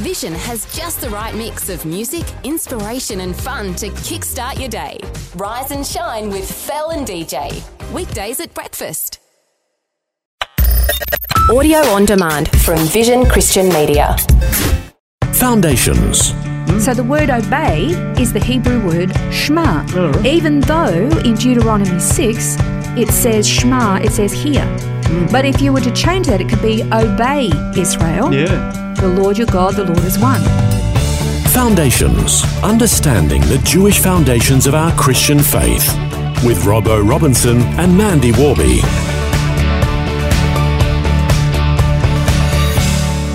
Vision has just the right mix of music, inspiration, and fun to kickstart your day. Rise and shine with Fel and DJ. Weekdays at breakfast. Audio on demand from Vision Christian Media. Foundations. So the word obey is the Hebrew word shema. Mm. Even though in Deuteronomy 6 it says shema, it says hear. But if you were to change that, it could be obey Israel. Yeah. The Lord your God, the Lord is one. Foundations. Understanding the Jewish foundations of our Christian faith. With Robbo Robinson and Mandy Warby.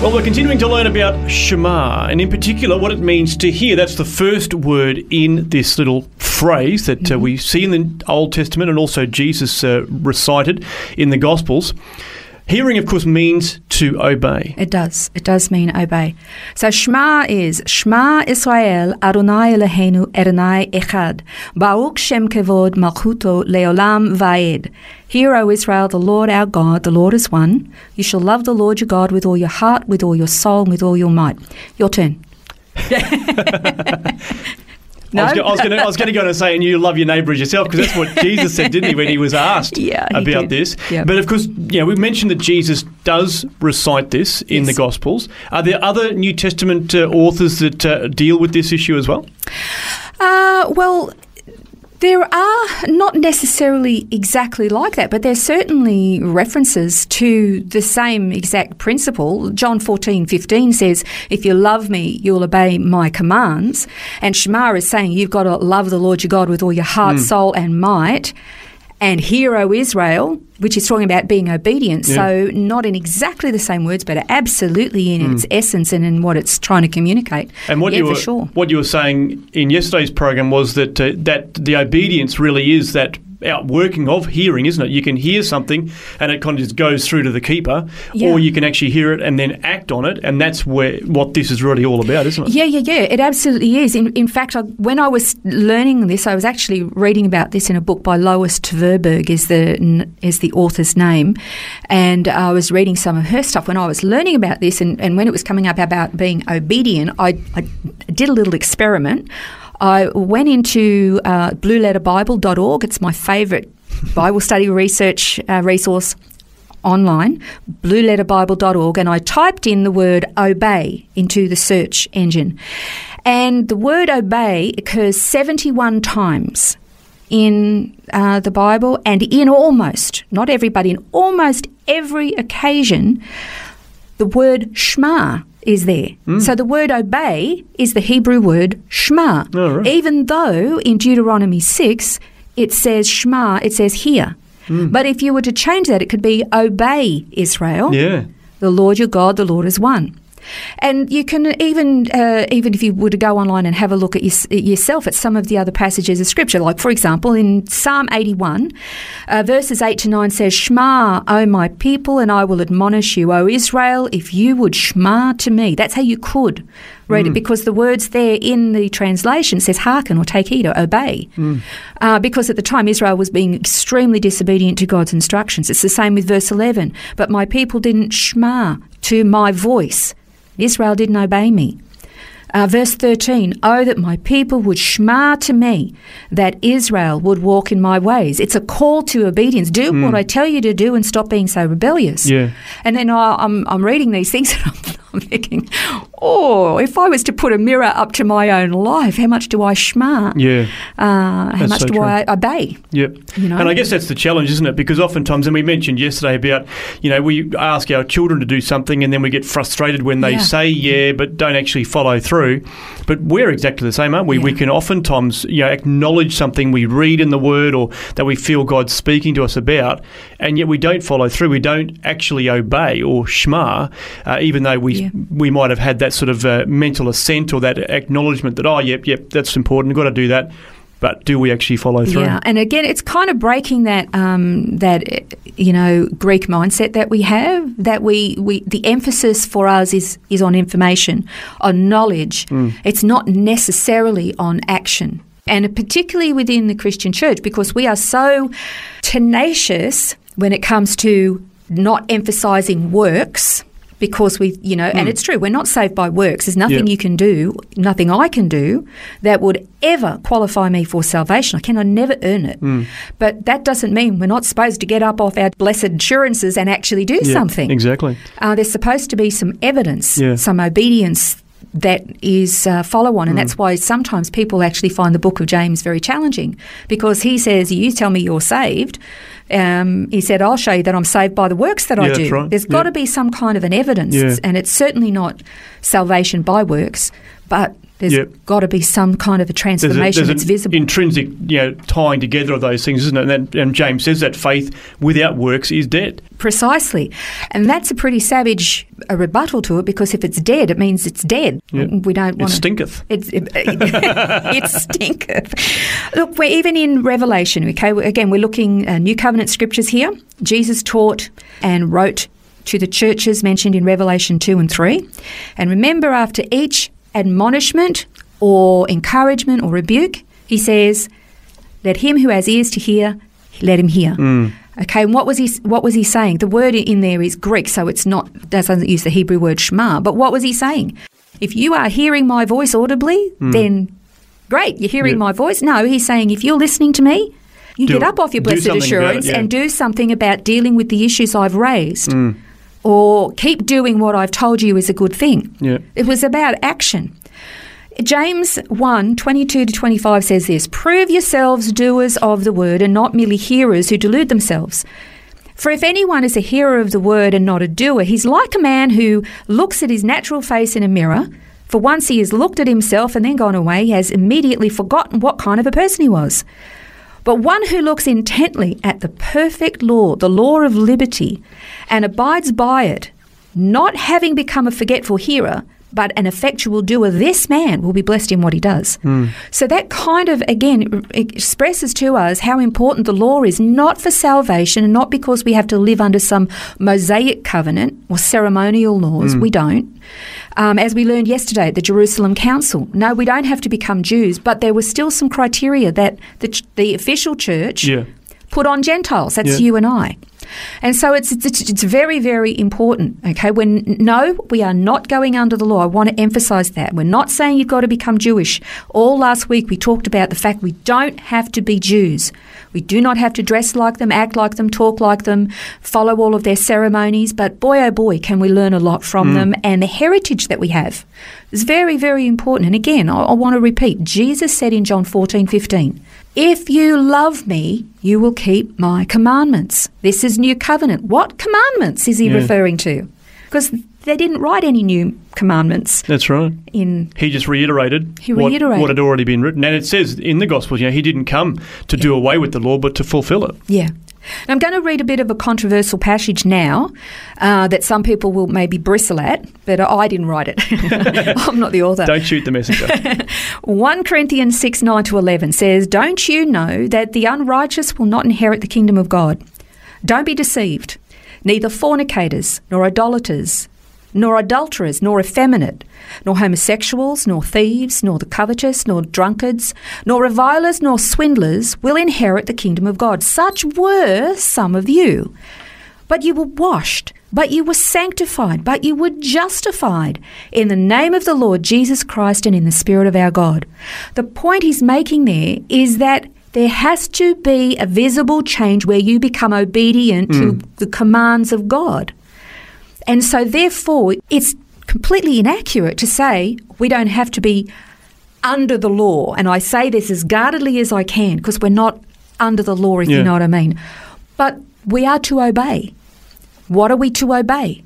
Well, we're continuing to learn about Shema, and in particular, what it means to hear. That's the first word in this little phrase that uh, we see in the Old Testament and also Jesus uh, recited in the Gospels. Hearing, of course, means to obey. It does. It does mean obey. So Shema is Shema Israel Adonai Eloheinu Adonai Echad. Baruch Shem Kevod Malchuto Leolam Vaed. Hear, O Israel, the Lord our God, the Lord is one. You shall love the Lord your God with all your heart, with all your soul, and with all your might. Your turn. I was, I was going to, I was going to go and say, and you love your neighbour as yourself, because that's what Jesus said, didn't he, when he was asked Yeah, about this? Yeah. But of course, you know, we mentioned that Jesus does recite this in the Gospels. Are there other New Testament uh, authors that uh, deal with this issue as well? Uh, well, there are not necessarily exactly like that, but there's certainly references to the same exact principle. John 14, 15 says, If you love me, you'll obey my commands. And Shema is saying, You've got to love the Lord your God with all your heart, hmm. soul, and might. And hear, O Israel, which is talking about being obedient. So, not in exactly the same words, but absolutely in its essence and in what it's trying to communicate. And what yeah, you were for sure. what you were saying in yesterday's program was that uh, that the obedience really is that outworking of hearing, isn't it? You can hear something and it kind of just goes through to the keeper, Yeah. or you can actually hear it and then act on it, and that's where what this is really all about, isn't it? Yeah, yeah, yeah. It absolutely is. In, in fact, I, when I was learning this, I was actually reading about this in a book by Lois Tverberg, is the is the author's name, and I was reading some of her stuff when I was learning about this, and, and when it was coming up about being obedient, I, I did a little experiment. I went into uh, blueletterbible.org. It's my favourite Bible study research uh, resource online, blueletterbible.org, and I typed in the word obey into the search engine. And the word obey occurs 71 times in uh, the Bible and in almost, not everybody, in almost every occasion, the word shema is there. Hmm. So the word obey is the Hebrew word shema. Oh, right. Even though in Deuteronomy 6 it says shema, it says hear. Hmm. But if you were to change that, it could be obey Israel. Yeah. The Lord your God, the Lord is one. And you can even, uh, even if you were to go online and have a look at your, yourself at some of the other passages of Scripture, like for example in Psalm 81, uh, verses 8 to 9 says, Shema, O my people, and I will admonish you, O Israel, if you would shema to me. That's how you could read it because the words there in the translation says hearken or take heed or obey. Uh, because at the time Israel was being extremely disobedient to God's instructions. It's the same with verse 11. But my people didn't shema to my voice. Israel didn't obey me. Uh, verse 13, Oh, that my people would shema to me, that Israel would walk in my ways. It's a call to obedience. Do what I tell you to do and stop being so rebellious. Yeah. And then I, I'm, I'm reading these things and I'm, I'm thinking, oh, if I was to put a mirror up to my own life, how much do I shema? Yeah. Uh, how much so do true. I obey? Yep. You know? And I guess that's the challenge, isn't it? Because oftentimes, and we mentioned yesterday about, you know, we ask our children to do something and then we get frustrated when they Yeah. say yeah, but don't actually follow through. But we're exactly the same, aren't we? We can oftentimes, you know, acknowledge something we read in the Word or that we feel God's speaking to us about, and yet we don't follow through. We don't actually obey or shema, uh, even though we Yeah. we might have had that sort of uh, mental assent or that acknowledgement that, oh, yep, yep, that's important, got to do that. But do we actually follow through? Yeah, and again, it's kind of breaking that um, that you know Greek mindset that we have. That we, we the emphasis for us is is on information, on knowledge. It's not necessarily on action, and particularly within the Christian church, because we are so tenacious when it comes to not emphasizing works because we, you know, and it's true, we're not saved by works. There's nothing Yeah. you can do, nothing I can do that would ever qualify me for salvation. I cannot never earn it. Hmm. But that doesn't mean we're not supposed to get up off our blessed assurances and actually do Yeah, something. Exactly. Uh, there's supposed to be some evidence, Yeah. some obedience that is uh, follow on, and Mm. that's why sometimes people actually find the book of James very challenging because he says, "You tell me you're saved." Um, he said, "I'll show you that I'm saved by the works that I do." right. There's got to Yeah. be some kind of an evidence, Yeah. and it's certainly not salvation by works, but there's Yeah. got to be some kind of a There's, a, transformation there's that's visible. intrinsic, you know, tying together of those things, isn't it? And, that, and James says that faith without works is dead. Precisely. And that's a pretty savage a rebuttal to it because if it's dead, it means it's dead. Yeah. We don't It want to. stinketh. It's, it, it stinketh. Look, we're even in Revelation, okay? Again, we're looking uh, New Covenant scriptures here. Jesus taught and wrote to the churches mentioned in Revelation 2 and 3. And remember, after each admonishment or encouragement or rebuke, he says, let him who has ears to hear, let him hear. Okay, and what was he? What was he saying? The word in there is Greek, so it's not doesn't use the Hebrew word shema. But what was he saying? If you are hearing my voice audibly, then great, you're hearing Yeah. my voice. No, he's saying if you're listening to me, you Do get up off your blessed about it, assurance yeah. and do something about dealing with the issues I've raised, Mm. Or keep doing what I've told you is a good thing. Yeah. It was about action. James 1 22 to 25 says this Prove yourselves doers of the word and not merely hearers who delude themselves. For if anyone is a hearer of the word and not a doer, he's like a man who looks at his natural face in a mirror. For once he has looked at himself and then gone away, he has immediately forgotten what kind of a person he was. But one who looks intently at the perfect law, the law of liberty, and abides by it, not having become a forgetful hearer, but an effectual doer, this man will be blessed in what he does. So that kind of, again, expresses to us how important the law is, not for salvation and not because we have to live under some Mosaic covenant or ceremonial laws. We don't. Um, as we learned yesterday at the Jerusalem Council, no, we don't have to become Jews, but there were still some criteria that the, ch- the official church Yeah. put on Gentiles. That's Yeah. you and I. And so it's, it's it's very very important. Okay, when no, we are not going under the law. I want to emphasise that we're not saying you've got to become Jewish. All last week we talked about the fact we don't have to be Jews. We do not have to dress like them, act like them, talk like them, follow all of their ceremonies. But boy, oh boy, can we learn a lot from mm. them and the heritage that we have. is very very important. And again, I, I want to repeat. Jesus said in John fourteen fifteen. If you love me, you will keep my commandments. This is new covenant. What commandments is he Yeah. referring to? Because they didn't write any new commandments That's right. in. He just reiterated, He what, reiterated. what had already been written. And it says in the Gospels, you know, he didn't come to do away with the law, but to fulfill it. Yeah. And I'm going to read a bit of a controversial passage now uh, that some people will maybe bristle at, but I didn't write it. I'm not the author. Don't shoot the messenger. 1 Corinthians 6 9 to 11 says, Don't you know that the unrighteous will not inherit the kingdom of God? Don't be deceived. Neither fornicators, nor idolaters, nor adulterers, nor effeminate, nor homosexuals, nor thieves, nor the covetous, nor drunkards, nor revilers, nor swindlers will inherit the kingdom of God. Such were some of you. But you were washed, but you were sanctified, but you were justified in the name of the Lord Jesus Christ and in the Spirit of our God. The point he's making there is that there has to be a visible change where you become obedient to hmm. the commands of God. And so, therefore, it's completely inaccurate to say we don't have to be under the law. And I say this as guardedly as I can because we're not under the law, if Yeah. you know what I mean. But we are to obey. What are we to obey?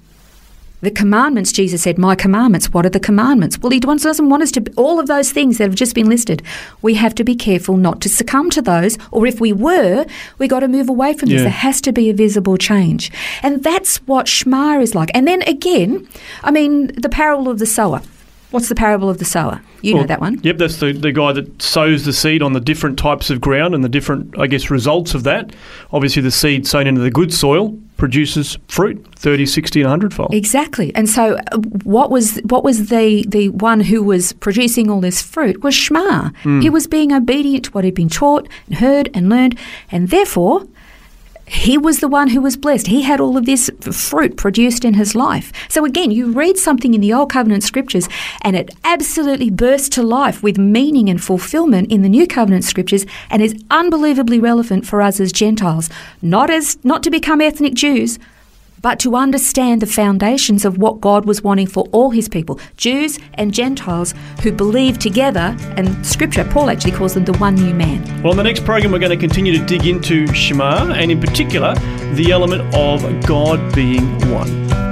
The commandments, Jesus said, My commandments. What are the commandments? Well, He doesn't want us to, all of those things that have just been listed, we have to be careful not to succumb to those, or if we were, we got to move away from this. There has to be a visible change. And that's what Shema is like. And then again, I mean, the parable of the sower. What's the parable of the sower? You know that one. Yep, that's the, the guy that sows the seed on the different types of ground and the different, I guess, results of that. Obviously, the seed sown into the good soil produces fruit 30, 60, and 100 fold. Exactly. And so uh, what was what was the the one who was producing all this fruit was Shema. He was being obedient to what he'd been taught and heard and learned and therefore he was the one who was blessed. He had all of this fruit produced in his life. So again, you read something in the Old Covenant scriptures and it absolutely bursts to life with meaning and fulfillment in the New Covenant scriptures and is unbelievably relevant for us as Gentiles. Not as not to become ethnic Jews, but to understand the foundations of what God was wanting for all his people, Jews and Gentiles who believe together, and scripture, Paul actually calls them the one new man. Well, in the next program, we're going to continue to dig into Shema, and in particular, the element of God being one.